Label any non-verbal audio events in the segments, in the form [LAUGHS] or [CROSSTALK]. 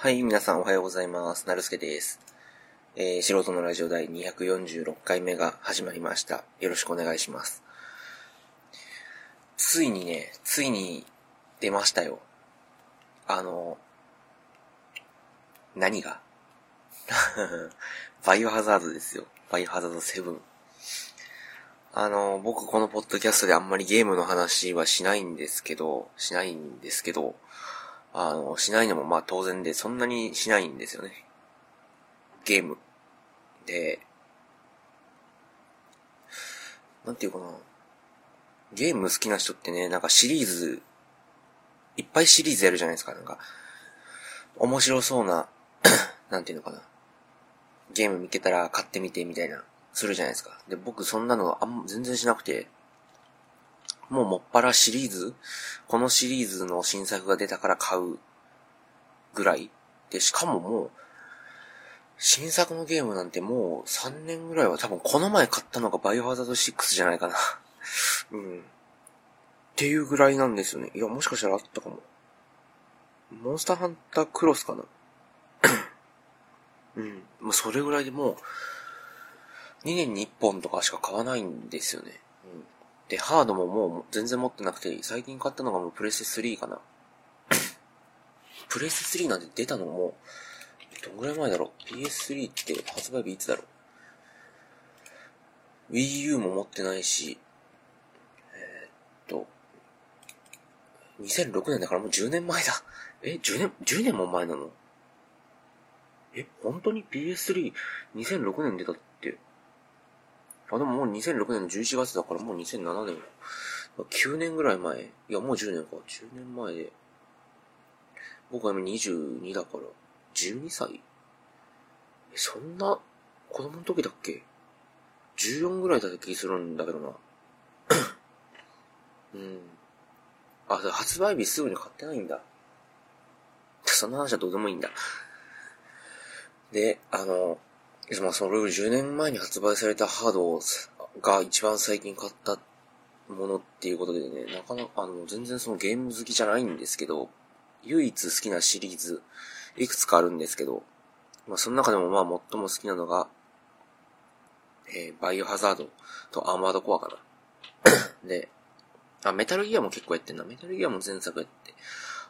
はい、皆さんおはようございます。なるすけです。えー、素人のラジオ第246回目が始まりました。よろしくお願いします。ついにね、ついに出ましたよ。あの、何が？[LAUGHS] バイオハザードですよ。バイオハザード7。あの、僕このポッドキャストであんまりゲームの話はしないんですけど、しないんですけど、あの、しないのもまあ当然で、そんなにしないんですよね。ゲーム。で、なんていうかな。ゲーム好きな人ってね、なんかシリーズ、いっぱいシリーズやるじゃないですか。なんか、面白そうな、[COUGHS] なんていうのかな。ゲーム見てたら買ってみてみたいな、するじゃないですか。で、僕そんなのあん全然しなくて、もうもっぱらシリーズ？このシリーズの新作が出たから買うぐらいで、しかももう、新作のゲームなんてもう3年ぐらいは多分この前買ったのがバイオハザード6じゃないかな [LAUGHS] うん。っていうぐらいなんですよね。いや、もしかしたらあったかも。モンスターハンタークロスかな？[COUGHS] うん。もうそれぐらいでもう、2年に1本とかしか買わないんですよね。で、ハードももう全然持ってなくて、最近買ったのがもうプレス3かな。プレス3なんて出たの？も、どんぐらい前だろう ?PS3 って発売日いつだろう ?Wii U も持ってないし、えー、っと、2006年だからもう10年前だ。え、10年、10年も前なの？え、本当に PS32006 年出たってあ、でももう2006年の11月だからもう2007年。9年ぐらい前。いや、もう10年か。10年前で。僕は今22だから、12歳え、そんな子供の時だっけ ?14 ぐらいだった気するんだけどな。[COUGHS] うん。あ、発売日すぐに買ってないんだ。そんな話はどうでもいいんだ。で、あの、まあ、それより10年前に発売されたハードが一番最近買ったものっていうことでね、なかなか、あの、全然そのゲーム好きじゃないんですけど、唯一好きなシリーズ、いくつかあるんですけど、まあ、その中でもまあ最も好きなのが、えー、バイオハザードとアーマードコアかな。[COUGHS] で、あ、メタルギアも結構やってんな。メタルギアも前作やって、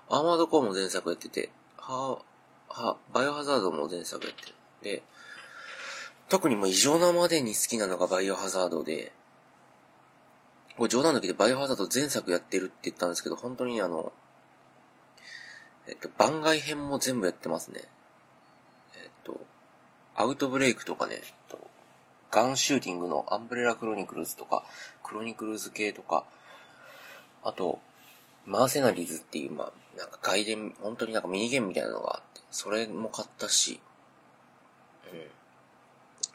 アーマードコアも前作やってて、は、は、バイオハザードも前作やってる。で、特にもう異常なまでに好きなのがバイオハザードで、これ冗談抜きでバイオハザード前作やってるって言ったんですけど、本当にあの、えっと、番外編も全部やってますね。えっと、アウトブレイクとかね、えっと、ガンシューティングのアンブレラクロニクルズとか、クロニクルズ系とか、あと、マーセナリーズっていう、まあ、なんか外伝、本当になんかミニゲームみたいなのがあって、それも買ったし、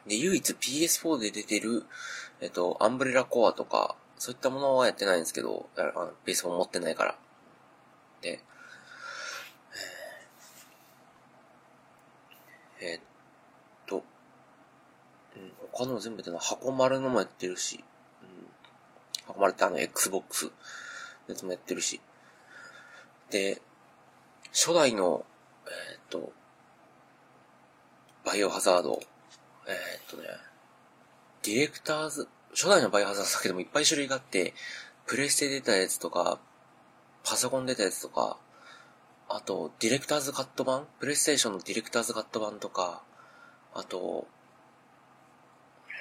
で、唯一 PS4 で出てる、えっと、アンブレラコアとか、そういったものはやってないんですけど、あの PS4 持ってないから。で、えー、っと、うん、他の全部での箱丸のもやってるし、うん、箱丸ってあの Xbox のやつもやってるし、で、初代の、えー、っと、バイオハザードえー、っとね、ディレクターズ、初代のバイオハザードだけでもいっぱい種類があって、プレステ出たやつとか、パソコン出たやつとか、あと、ディレクターズカット版プレイステーションのディレクターズカット版とか、あと、えー、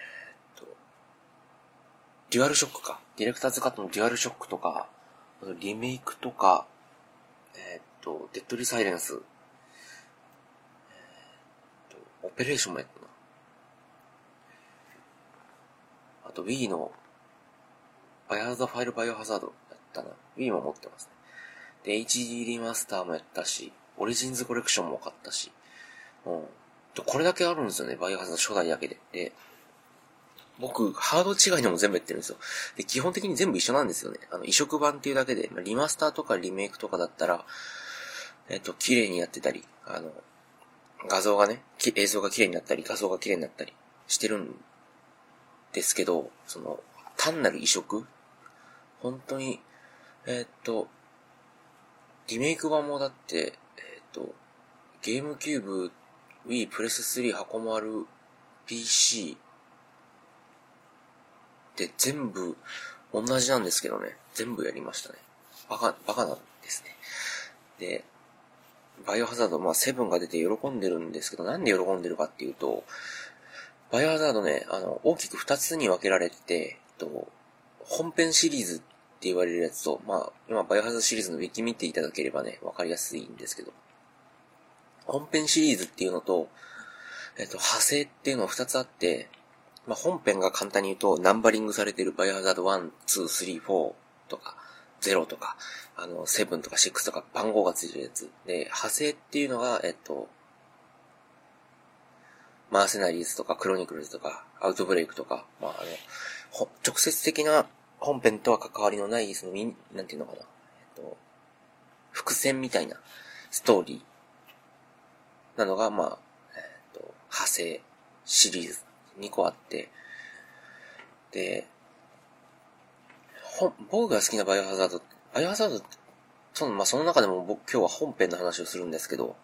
っと、デュアルショックか。ディレクターズカットのデュアルショックとか、あとリメイクとか、えー、っと、デッドリーサイレンス、えー、っと、オペレーションもやったな。あと Wii のバイオハザードファイルバイオハザードやったな。Wii も持ってますね。で、HD リマスターもやったし、オリジンズコレクションも買ったし、うん。これだけあるんですよね、バイオハザード初代だけで。で、僕、ハード違いのも全部やってるんですよ。で、基本的に全部一緒なんですよね。あの、移植版っていうだけで、リマスターとかリメイクとかだったら、えっと、綺麗にやってたり、あの、画像がね、映像が綺麗になったり、画像が綺麗になったりしてるんですけど、その、単なる移植本当に、えー、っと、リメイク版もだって、えー、っと、ゲームキューブ、Wii、プレス3、箱丸、PC で全部同じなんですけどね。全部やりましたね。バカ、バカなんですね。で、バイオハザード、まあ、セブンが出て喜んでるんですけど、なんで喜んでるかっていうと、バイオハザードね、あの、大きく二つに分けられてて、えっと、本編シリーズって言われるやつと、まあ、今、バイオハザードシリーズのウィキ見ていただければね、わかりやすいんですけど、本編シリーズっていうのと、えっと、派生っていうのは二つあって、まあ、本編が簡単に言うと、ナンバリングされてるバイオハザード1、2、3、4とか、0とか、あの、7とか6とか番号がついてるやつ。で、派生っていうのが、えっと、マーセナリーズとか、クロニクルズとか、アウトブレイクとか、まあ、あの、直接的な本編とは関わりのない、その、なんていうのかな、えっと、伏線みたいなストーリー。なのが、まあ、えっと、派生シリーズ2個あって、で、ほ、僕が好きなバイオハザード、バイオハザード、その、まあ、その中でも僕今日は本編の話をするんですけど、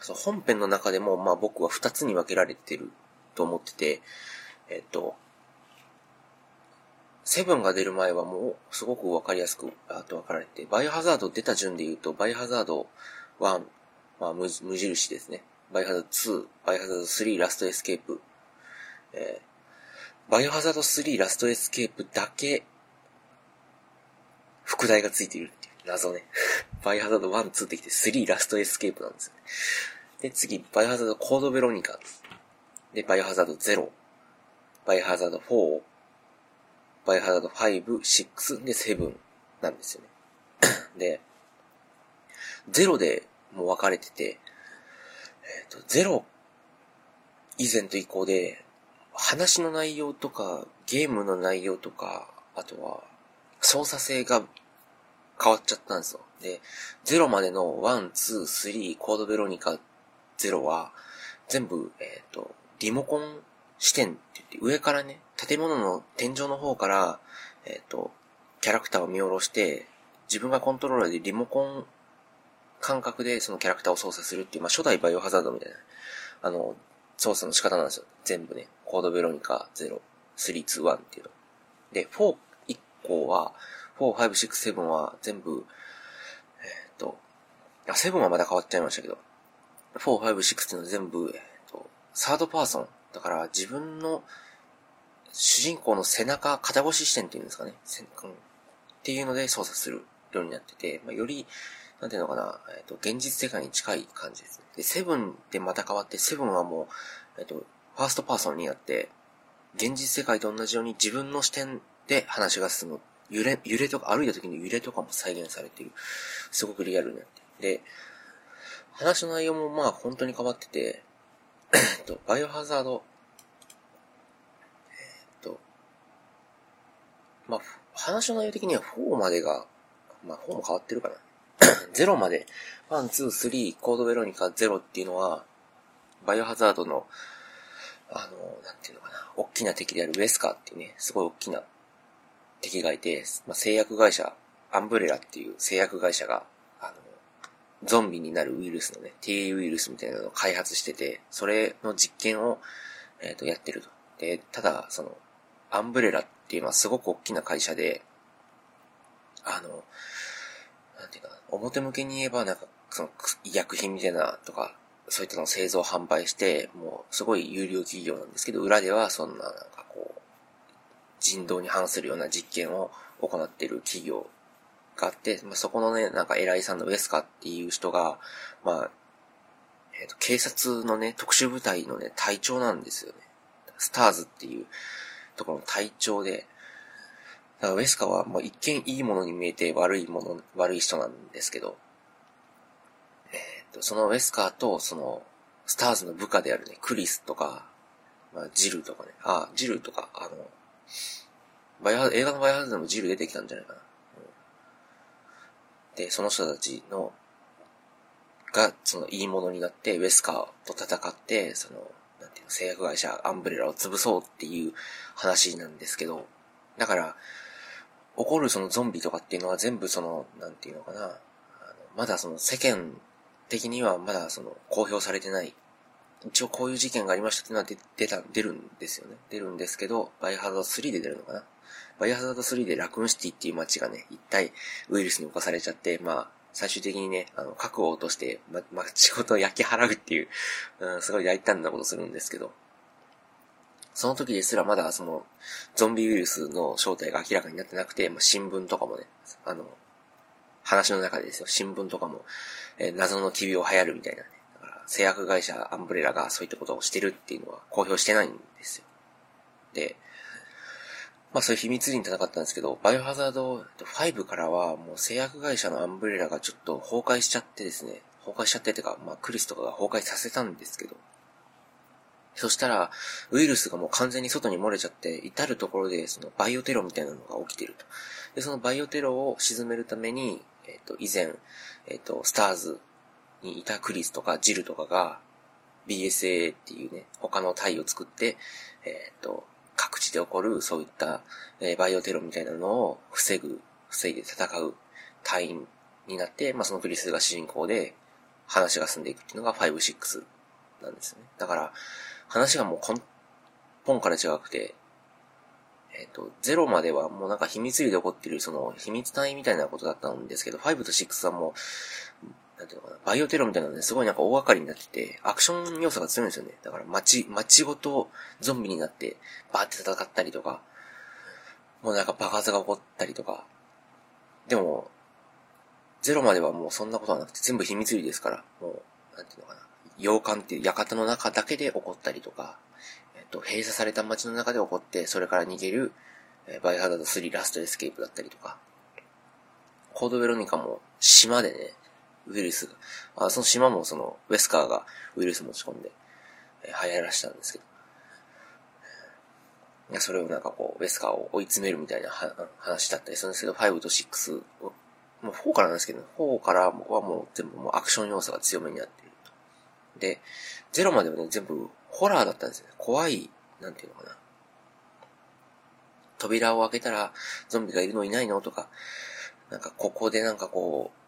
その本編の中でも、まあ、僕は2つに分けられてると思ってて、えっと、セブンが出る前はもう、すごくわかりやすく、あと分けられて、バイオハザード出た順で言うと、バイオハザード1、まあ無、無印ですね。バイオハザード2、バイオハザード3、ラストエスケープ、えー、バイオハザード3ラストエスケープだけ、副題がついているっていう謎ね。バイハザード1、2ってきて3ラストエスケープなんですよ。で、次、バイハザードコードベロニカ。で、バイオハザード0。バイオハザード4。バイオハザード5、6で7なんですよね。[COUGHS] で、0でもう分かれてて、えっ、ー、と、0以前と以降で、話の内容とか、ゲームの内容とか、あとは、操作性が変わっちゃったんですよ。で、0までの1、2、3、コードベロニカ0は、全部、えっ、と、リモコン視点って言って、上からね、建物の天井の方から、えっ、と、キャラクターを見下ろして、自分がコントローラーでリモコン感覚でそのキャラクターを操作するっていう、まあ、初代バイオハザードみたいな、あの、操作の仕方なんですよ。全部ね。コードベロニカ0、3、2、1っていうの。で、4以降は、4、5、6、7は全部、えっ、ー、と、あ、7はまだ変わっちゃいましたけど、4、5、6っていうのは全部、えっ、と、サードパーソン。だから自分の主人公の背中、肩越し視点っていうんですかね。っていうので操作するようになってて、まあ、より、なんていうのかな、えっ、と、現実世界に近い感じです。で、セブンでまた変わって、セブンはもう、えっ、と、ファーストパーソンになって、現実世界と同じように自分の視点で話が進む。揺れ、揺れとか、歩いた時の揺れとかも再現されている。すごくリアルになって。で、話の内容もまあ本当に変わってて、えっと、バイオハザード、えっと、まあ、話の内容的には4までが、まあ4も変わってるかな。[COUGHS] 0まで、1、2、3、コードベロニカ0っていうのは、バイオハザードの、あの、なんていうのかな、大きな敵であるウェスカーっていうね、すごい大きな敵がいて、まあ、製薬会社、アンブレラっていう製薬会社が、あの、ゾンビになるウイルスのね、T ウイルスみたいなのを開発してて、それの実験を、えっ、ー、と、やってると。で、ただ、その、アンブレラっていうのはすごく大きな会社で、あの、なんていうかな、表向けに言えばなんか、その、医薬品みたいなとか、そういったのを製造販売して、もうすごい有料企業なんですけど、裏ではそんななんか、人道に反するような実験を行っている企業があって、まあ、そこのね、なんか偉いさんのウェスカっていう人が、まあ、えっ、ー、と、警察のね、特殊部隊のね、隊長なんですよね。スターズっていうところの隊長で、だからウェスカは、まあ、一見いいものに見えて悪いもの、悪い人なんですけど、えっ、ー、と、そのウェスカーと、その、スターズの部下であるね、クリスとか、まあ、ジルとかね、あ、ジルとか、あの、バイオハ映画のバイオハザードでもジル出てきたんじゃないかな。うん、で、その人たちの、が、その、いいものになって、ウェスカーと戦って、その、なんていうの、製薬会社アンブレラを潰そうっていう話なんですけど、だから、起こるそのゾンビとかっていうのは全部その、なんていうのかな、まだその世間的にはまだその公表されてない。一応こういう事件がありましたっていうのは出出た、出るんですよね。出るんですけど、バイオハザード3で出るのかな。バイオハザード3でラクーンシティっていう街がね、一体ウイルスに侵されちゃって、まあ、最終的にね、あの、核を落として、ま、街ごと焼き払うっていう、うん、すごい大胆なことするんですけど、その時ですらまだその、ゾンビウイルスの正体が明らかになってなくて、まあ、新聞とかもね、あの、話の中でですよ、新聞とかも、えー、謎の奇病流行るみたいなね。製薬会社アンブレラがそういったことをしてるっていうのは公表してないんですよ。で、まあそういう秘密裏に戦ったんですけど、バイオハザード5からはもう製薬会社のアンブレラがちょっと崩壊しちゃってですね、崩壊しちゃっててか、まあクリスとかが崩壊させたんですけど、そしたら、ウイルスがもう完全に外に漏れちゃって、至るところでそのバイオテロみたいなのが起きてると。で、そのバイオテロを沈めるために、えっ、ー、と、以前、えっ、ー、と、スターズにいたクリスとかジルとかが、BSA っていうね、他の隊を作って、えっ、ー、と、各地で起こるそういった、えー、バイオテロみたいなのを防ぐ、防いで戦う隊員になって、まあ、そのクリスが主人公で話が進んでいくっていうのが5、6なんですね。だから、話がもう根本から違くて、えっ、と、ゼロまではもうなんか秘密裏で起こってるその秘密単位みたいなことだったんですけど、5と6はもう、なんていうのかな、バイオテロみたいなのですごいなんか大掛かりになってて、アクション要素が強いんですよね。だから街、街ごとゾンビになって、バーって戦ったりとか、もうなんか爆発が起こったりとか。でも、ゼロまではもうそんなことはなくて、全部秘密裏ですから、もう、なんていうのかな、洋館っていう館の中だけで起こったりとか、えっと、閉鎖された街の中で起こって、それから逃げる、えバイオハザード3ラストエスケープだったりとか、コードベロニカも島でね、ウイルスが、あその島もその、ウェスカーがウイルス持ち込んで、えー、流行らしたんですけど、いや、それをなんかこう、ウェスカーを追い詰めるみたいな話だったりするんですけど、5と6を、もう4からなんですけど、4からはもう全部もうアクション要素が強めになっている。で、0まではね、全部ホラーだったんですよね。怖い、なんていうのかな。扉を開けたら、ゾンビがいるのいないのとか、なんかここでなんかこう、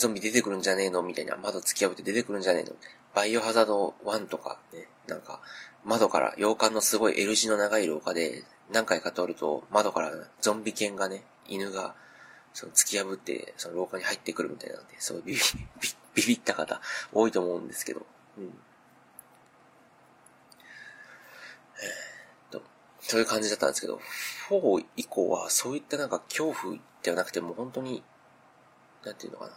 ゾンビ出てくるんじゃねえの？みたいな。窓突き破って出てくるんじゃねえの？バイオハザード1とかね、なんか、窓から洋館のすごい L 字の長い廊下で何回か通ると窓からゾンビ犬がね、犬がその突き破ってその廊下に入ってくるみたいなんで、すごいビビ、ビビった方多いと思うんですけど、うん。えー、と、そういう感じだったんですけど、4以降はそういったなんか恐怖ではなくてもう本当に、なんていうのかな。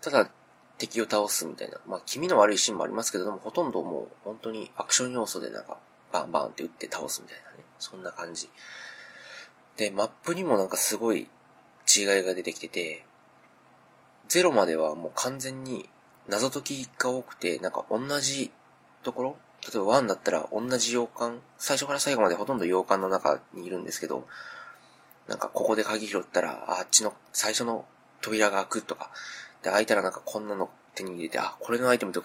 ただ敵を倒すみたいな。まあ、気味の悪いシーンもありますけども、ほとんどもう本当にアクション要素でなんか、バンバンって撃って倒すみたいなね。そんな感じ。で、マップにもなんかすごい違いが出てきてて、ゼロまではもう完全に謎解きが多くて、なんか同じところ例えば1だったら同じ洋館、最初から最後までほとんど洋館の中にいるんですけど、なんかここで鍵拾ったら、あっちの最初の扉が開くとか、で、開いたらなんかこんなの手に入れて、あ、これのアイテムと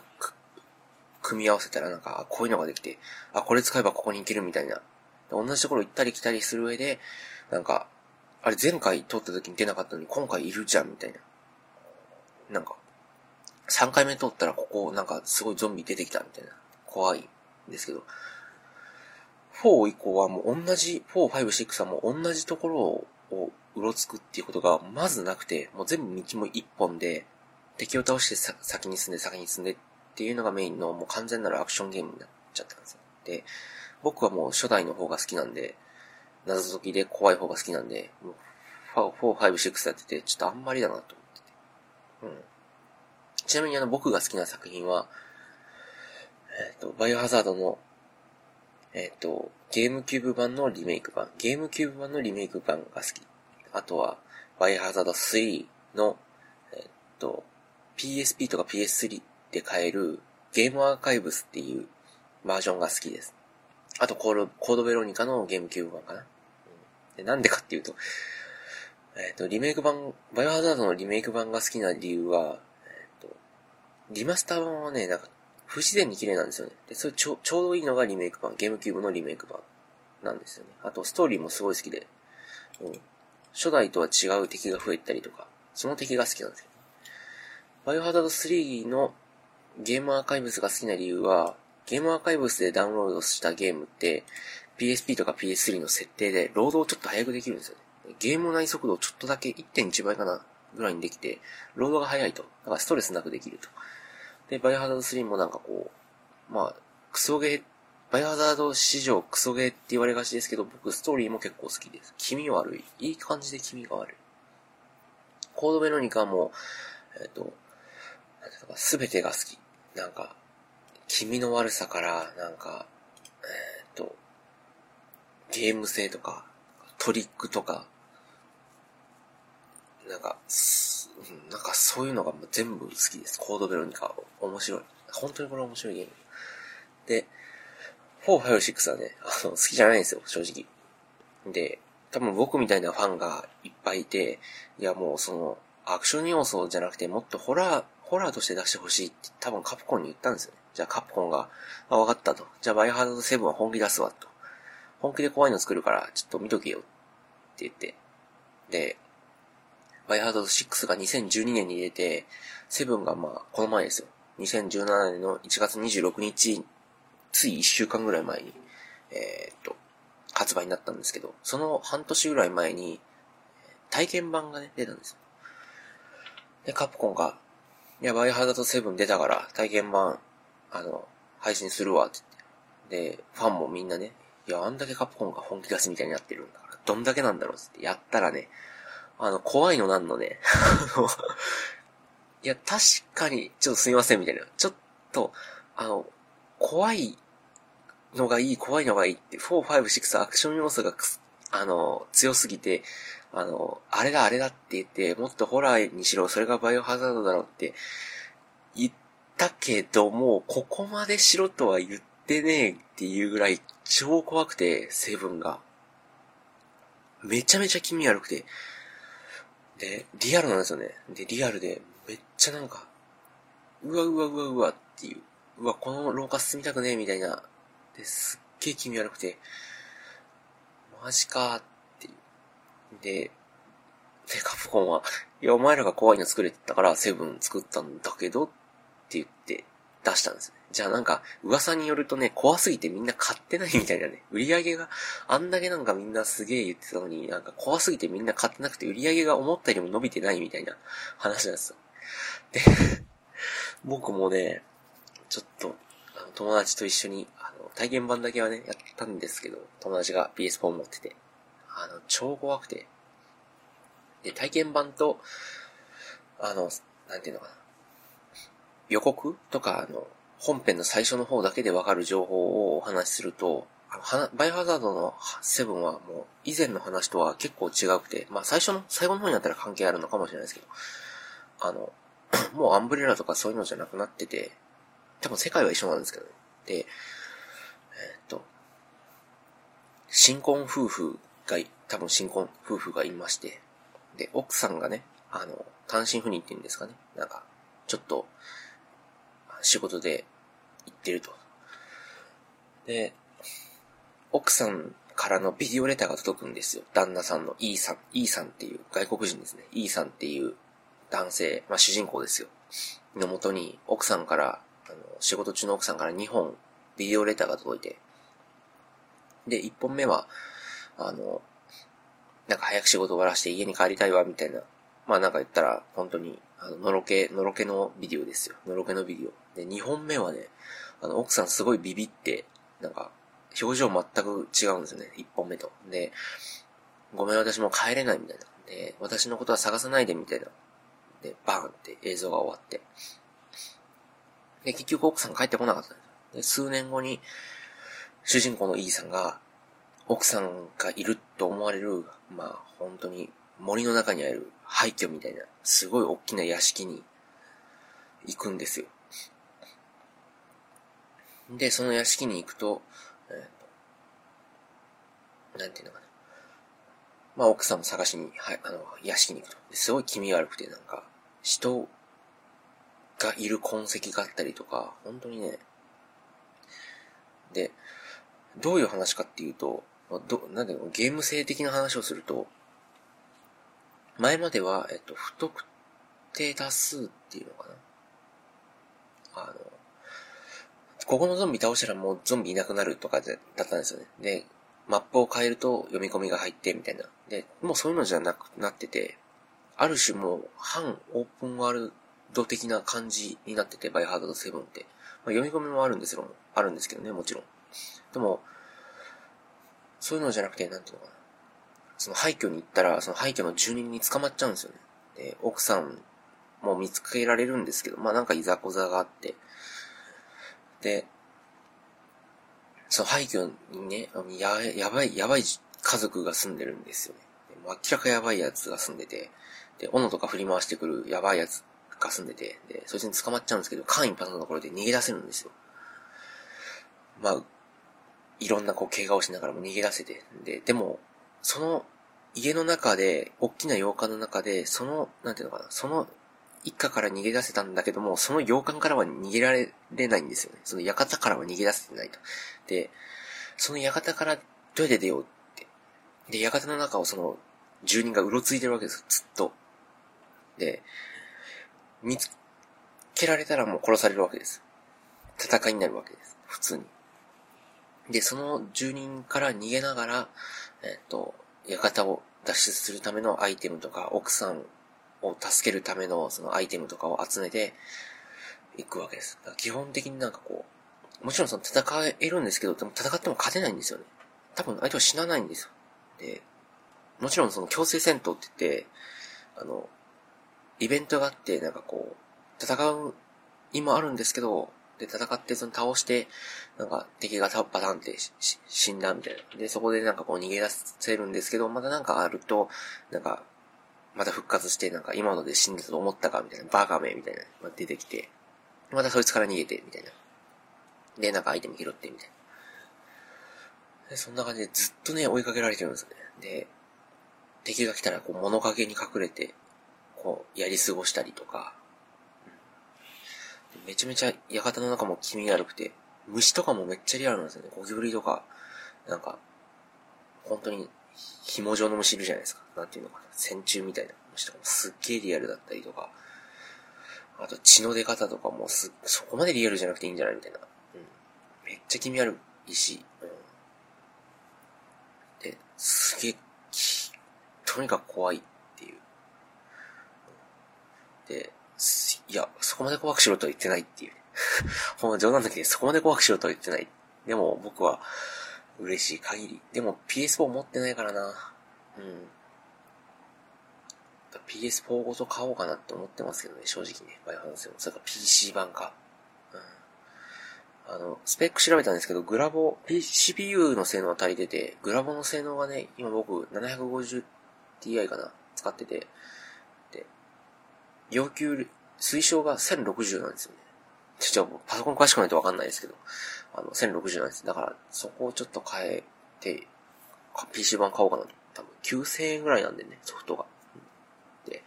組み合わせたらなんか、こういうのができて、あ、これ使えばここに行けるみたいな。同じところ行ったり来たりする上で、なんか、あれ前回通った時に出なかったのに今回いるじゃんみたいな。なんか、3回目通ったらここなんかすごいゾンビ出てきたみたいな。怖いんですけど、4以降はもう同じ、4、5、6はもう同じところをうろつくっていうことがまずなくて、もう全部道も一本で、敵を倒して先に進んで先に進んでっていうのがメインのもう完全なるアクションゲームになっちゃったんですよ。で、僕はもう初代の方が好きなんで、謎解きで怖い方が好きなんで、もう4、5、6やってて、ちょっとあんまりだなと思ってて。うん。ちなみにあの僕が好きな作品は、えっ、ー、と、バイオハザードの、えっ、ー、と、ゲームキューブ版のリメイク版、ゲームキューブ版のリメイク版が好き。あとは、バイオハザード3の、えっと、PSP とか PS3 で買えるゲームアーカイブスっていうバージョンが好きです。あとコード、コードベロニカのゲームキューブ版かな。でなんでかっていうと、えっ、と、リメイク版、バイオハザードのリメイク版が好きな理由は、えっ、と、リマスター版はね、なんか、不自然に綺麗なんですよね。で、それちょちょうどいいのがリメイク版、ゲームキューブのリメイク版なんですよね。あと、ストーリーもすごい好きで、うん。初代とは違う敵が増えたりとか、その敵が好きなんですよ。バイオハザード3のゲームアーカイブスが好きな理由は、ゲームアーカイブスでダウンロードしたゲームって、PSP とか PS3 の設定で、ロードをちょっと早くできるんですよね。ゲーム内速度をちょっとだけ1.1倍かな、ぐらいにできて、ロードが早いと。だからストレスなくできると。で、バイオハザード3もなんかこう、まあ、クソゲー、バイオハザード史上クソゲーって言われがちですけど、僕ストーリーも結構好きです。気味悪い。いい感じで気味が悪い。コードメロニカも、えっ、ー、と、すべてが好き。なんか、気味の悪さから、なんか、えっ、ー、と、ゲーム性とか、トリックとか、なんか、なんかそういうのが全部好きです。コードベロニカ。面白い。本当にこれ面白いゲーム。で、4、5、6はね、あの、好きじゃないんですよ、正直。で、多分僕みたいなファンがいっぱいいて、いやもうその、アクション要素じゃなくてもっとホラー、ホラーとして出してほしいって多分カプコンに言ったんですよね。じゃあカプコンが、あ、わかったと。じゃあバイオハザード7は本気出すわと。本気で怖いの作るから、ちょっと見とけよ。って言って。で、バイオハザード6が2012年に入れて、7がまあ、この前ですよ。2017年の1月26日、つい1週間ぐらい前に、えー、っと、発売になったんですけど、その半年ぐらい前に、体験版がね、出たんですよ。で、カプコンが、いや、バイハザード7出たから体験版、あの、配信するわってって。で、ファンもみんなね、いや、あんだけカプコンが本気出すみたいになってるんだから、どんだけなんだろうってやったらね、あの、怖いのなんのね、[LAUGHS] あのいや、確かに、ちょっとすみませんみたいな。ちょっと、あの、怖いのがいい、怖いのがいいって、4、5、6アクション要素があの、強すぎて、あの、あれだあれだって言って、もっとホラーにしろ、それがバイオハザードだろうって言ったけども、ここまでしろとは言ってねえっていうぐらい超怖くて、セブンが。めちゃめちゃ気味悪くて。で、リアルなんですよね。で、リアルで、めっちゃなんか、うわうわうわうわっていう、うわ、この廊下進みたくねえみたいな、ですっげえ気味悪くて、マジかーってで、で、カプコンは、いや、お前らが怖いの作れてたから、セブン作ったんだけど、って言って出したんですね。じゃあなんか、噂によるとね、怖すぎてみんな買ってないみたいなね。売り上げが、あんだけなんかみんなすげえ言ってたのに、なんか怖すぎてみんな買ってなくて、売り上げが思ったよりも伸びてないみたいな話なんですよ。で、僕もね、ちょっと、あの友達と一緒に、あの、体験版だけはね、やったんですけど、友達が PS4 持ってて、あの、超怖くて。で、体験版と、あの、なんていうのかな。予告とか、あの、本編の最初の方だけでわかる情報をお話しすると、あの、バイオハザードの7はもう以前の話とは結構違くて、まあ最初の、最後の方になったら関係あるのかもしれないですけど、あの、もうアンブレラとかそういうのじゃなくなってて、多分世界は一緒なんですけどね。で、えー、っと、新婚夫婦が、多分新婚夫婦がいまして、で、奥さんがね、あの、単身赴任って言うんですかね。なんか、ちょっと、仕事で行ってると。で、奥さんからのビデオレターが届くんですよ。旦那さんの E さん、E さんっていう外国人ですね。E さんっていう男性、まあ主人公ですよ。のもとに、奥さんから、あの、仕事中の奥さんから2本ビデオレターが届いて、で、1本目は、あの、なんか早く仕事終わらして家に帰りたいわ、みたいな。まあなんか言ったら、本当に、あの、のろけ、のろけのビデオですよ。のろけのビデオ。で、2本目はね、あの、奥さんすごいビビって、なんか、表情全く違うんですよね。1本目と。で、ごめん、私も帰れないみたいな。で、私のことは探さないでみたいな。で、バーンって映像が終わって。で、結局奥さん帰ってこなかったんですで、数年後に、主人公の E さんが、奥さんがいると思われる、まあ本当に森の中にある廃墟みたいな、すごい大きな屋敷に行くんですよ。で、その屋敷に行くと、えー、なんていうのかな。まあ奥さんも探しに、はい、あの、屋敷に行くと。すごい気味悪くて、なんか、人がいる痕跡があったりとか、本当にね、で、どういう話かっていうと、ど、なんだろう、ゲーム性的な話をすると、前までは、えっと、不特定多数っていうのかな。あの、ここのゾンビ倒したらもうゾンビいなくなるとかだったんですよね。で、マップを変えると読み込みが入ってみたいな。で、もうそういうのじゃなくなってて、ある種もう反オープンワールド的な感じになってて、バイハード7って。まあ、読み込みもあるんですよ。あるんですけどね、もちろん。でも、そういうのじゃなくて、なんていうのかな。その廃墟に行ったら、その廃墟の住人に捕まっちゃうんですよね。で、奥さんも見つけられるんですけど、まあなんかいざこざがあって、で、その廃墟にね、や、やばい、やばい家族が住んでるんですよね。明らかやばいやつが住んでて、で、斧とか振り回してくるやばいやつが住んでて、で、そいつに捕まっちゃうんですけど、間一髪のところで逃げ出せるんですよ。まあ、いろんなこう怪我をしながらも逃げ出せて、で、でも、その家の中で、大きな洋館の中で、その、なんていうのかな、その一家から逃げ出せたんだけども、その洋館からは逃げられないんですよね。その館からは逃げ出せてないと。で、その館からどうやって出ようって。で、館の中をその住人がうろついてるわけですよ、ずっと。で、見つけられたらもう殺されるわけです。戦いになるわけです。普通に。で、その住人から逃げながら、えっ、と、館を脱出するためのアイテムとか、奥さんを助けるためのそのアイテムとかを集めていくわけです。基本的になんかこう、もちろんその戦えるんですけど、でも戦っても勝てないんですよね。多分相手は死なないんですよ。で、もちろんその強制戦闘って言って、あの、イベントがあって、なんかこう、戦う意もあるんですけど、で、戦ってその倒して、なんか敵がバタンって死んだみたいな。で、そこでなんかこう逃げ出せるんですけど、またなんかあると、なんか、また復活して、なんか今ので死んだと思ったかみたいな、バカめみたいな、まあ出てきて、またそいつから逃げて、みたいな。で、なんかアイテム拾って、みたいな。で、そんな感じでずっとね、追いかけられてるんですよね。で、敵が来たらこう物陰に隠れて、こう、やり過ごしたりとか、めちゃめちゃ館の中も気味悪くて、虫とかもめっちゃリアルなんですよね。ゴキブリとか、なんか、本当に紐状の虫いるじゃないですか。なんていうのかな。線虫みたいな虫とかもすっげえリアルだったりとか、あと血の出方とかもす、そこまでリアルじゃなくていいんじゃないみたいな。うん。めっちゃ気味悪いし、うん。で、すげえ、とにかく怖い。で、いや、そこまで怖くしろとは言ってないっていう。[LAUGHS] ほんま冗談だけでそこまで怖くしろとは言ってない。でも僕は嬉しい限り。でも PS4 持ってないからな。うん。PS4 ごと買おうかなって思ってますけどね、正直ね。バイオハザードそれか PC 版か。うん。あの、スペック調べたんですけど、グラボ、CPU の性能は足りてて、グラボの性能がね、今僕 750Ti かな使ってて、要求推奨が1060なんですよね。ちょっとパソコン詳しくないとわかんないですけど、あの、1060なんです。だから、そこをちょっと変えて、PC 版買おうかな。多分9000円ぐらいなんでね、ソフトが。で、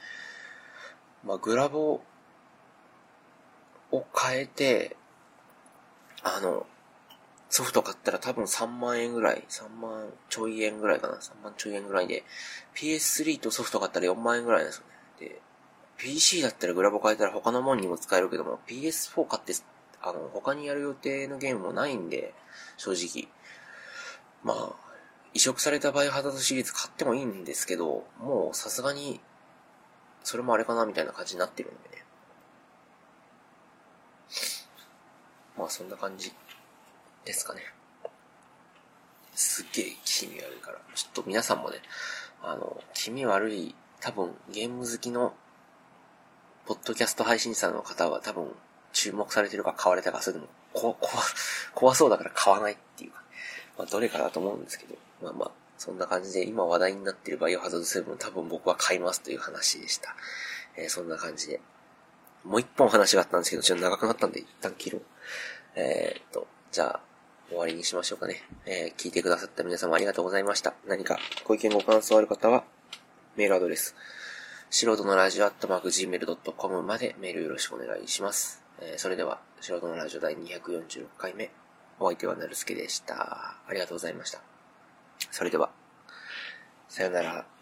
まあ、グラボを変えて、あの、ソフト買ったら多分3万円ぐらい、3万ちょい円ぐらいかな、3万ちょい円ぐらいで、PS3 とソフト買ったら4万円ぐらいなんですよね。で、PC だったらグラボ変えたら他のもんにも使えるけども、PS4 買って、あの、他にやる予定のゲームもないんで、正直。まあ、移植されたバイオハザードシリーズ買ってもいいんですけど、もうさすがに、それもあれかなみたいな感じになってるんでね。まあそんな感じですかね。すっげえ気味悪いから。ちょっと皆さんもね、あの、気味悪い、多分ゲーム好きのポッドキャスト配信者の方は多分注目されてるか買われたか、それでも、[LAUGHS] こ、怖、怖そうだから買わないっていうか、まあどれかだと思うんですけど、まあまあ、そんな感じで今話題になっているバイオハザード7多分僕は買いますという話でした。えー、そんな感じで。もう一本話があったんですけど、ちょっと長くなったんで一旦切ろう。えー、っと、じゃあ、終わりにしましょうかね。えー、聞いてくださった皆様ありがとうございました。何かご意見ご感想ある方は、メールアドレス、素人のラジオアットマーク Gmail.com までメールよろしくお願いします。えー、それでは、素人のラジオ第246回目、お相手はなるすけでした。ありがとうございました。それでは、さよなら。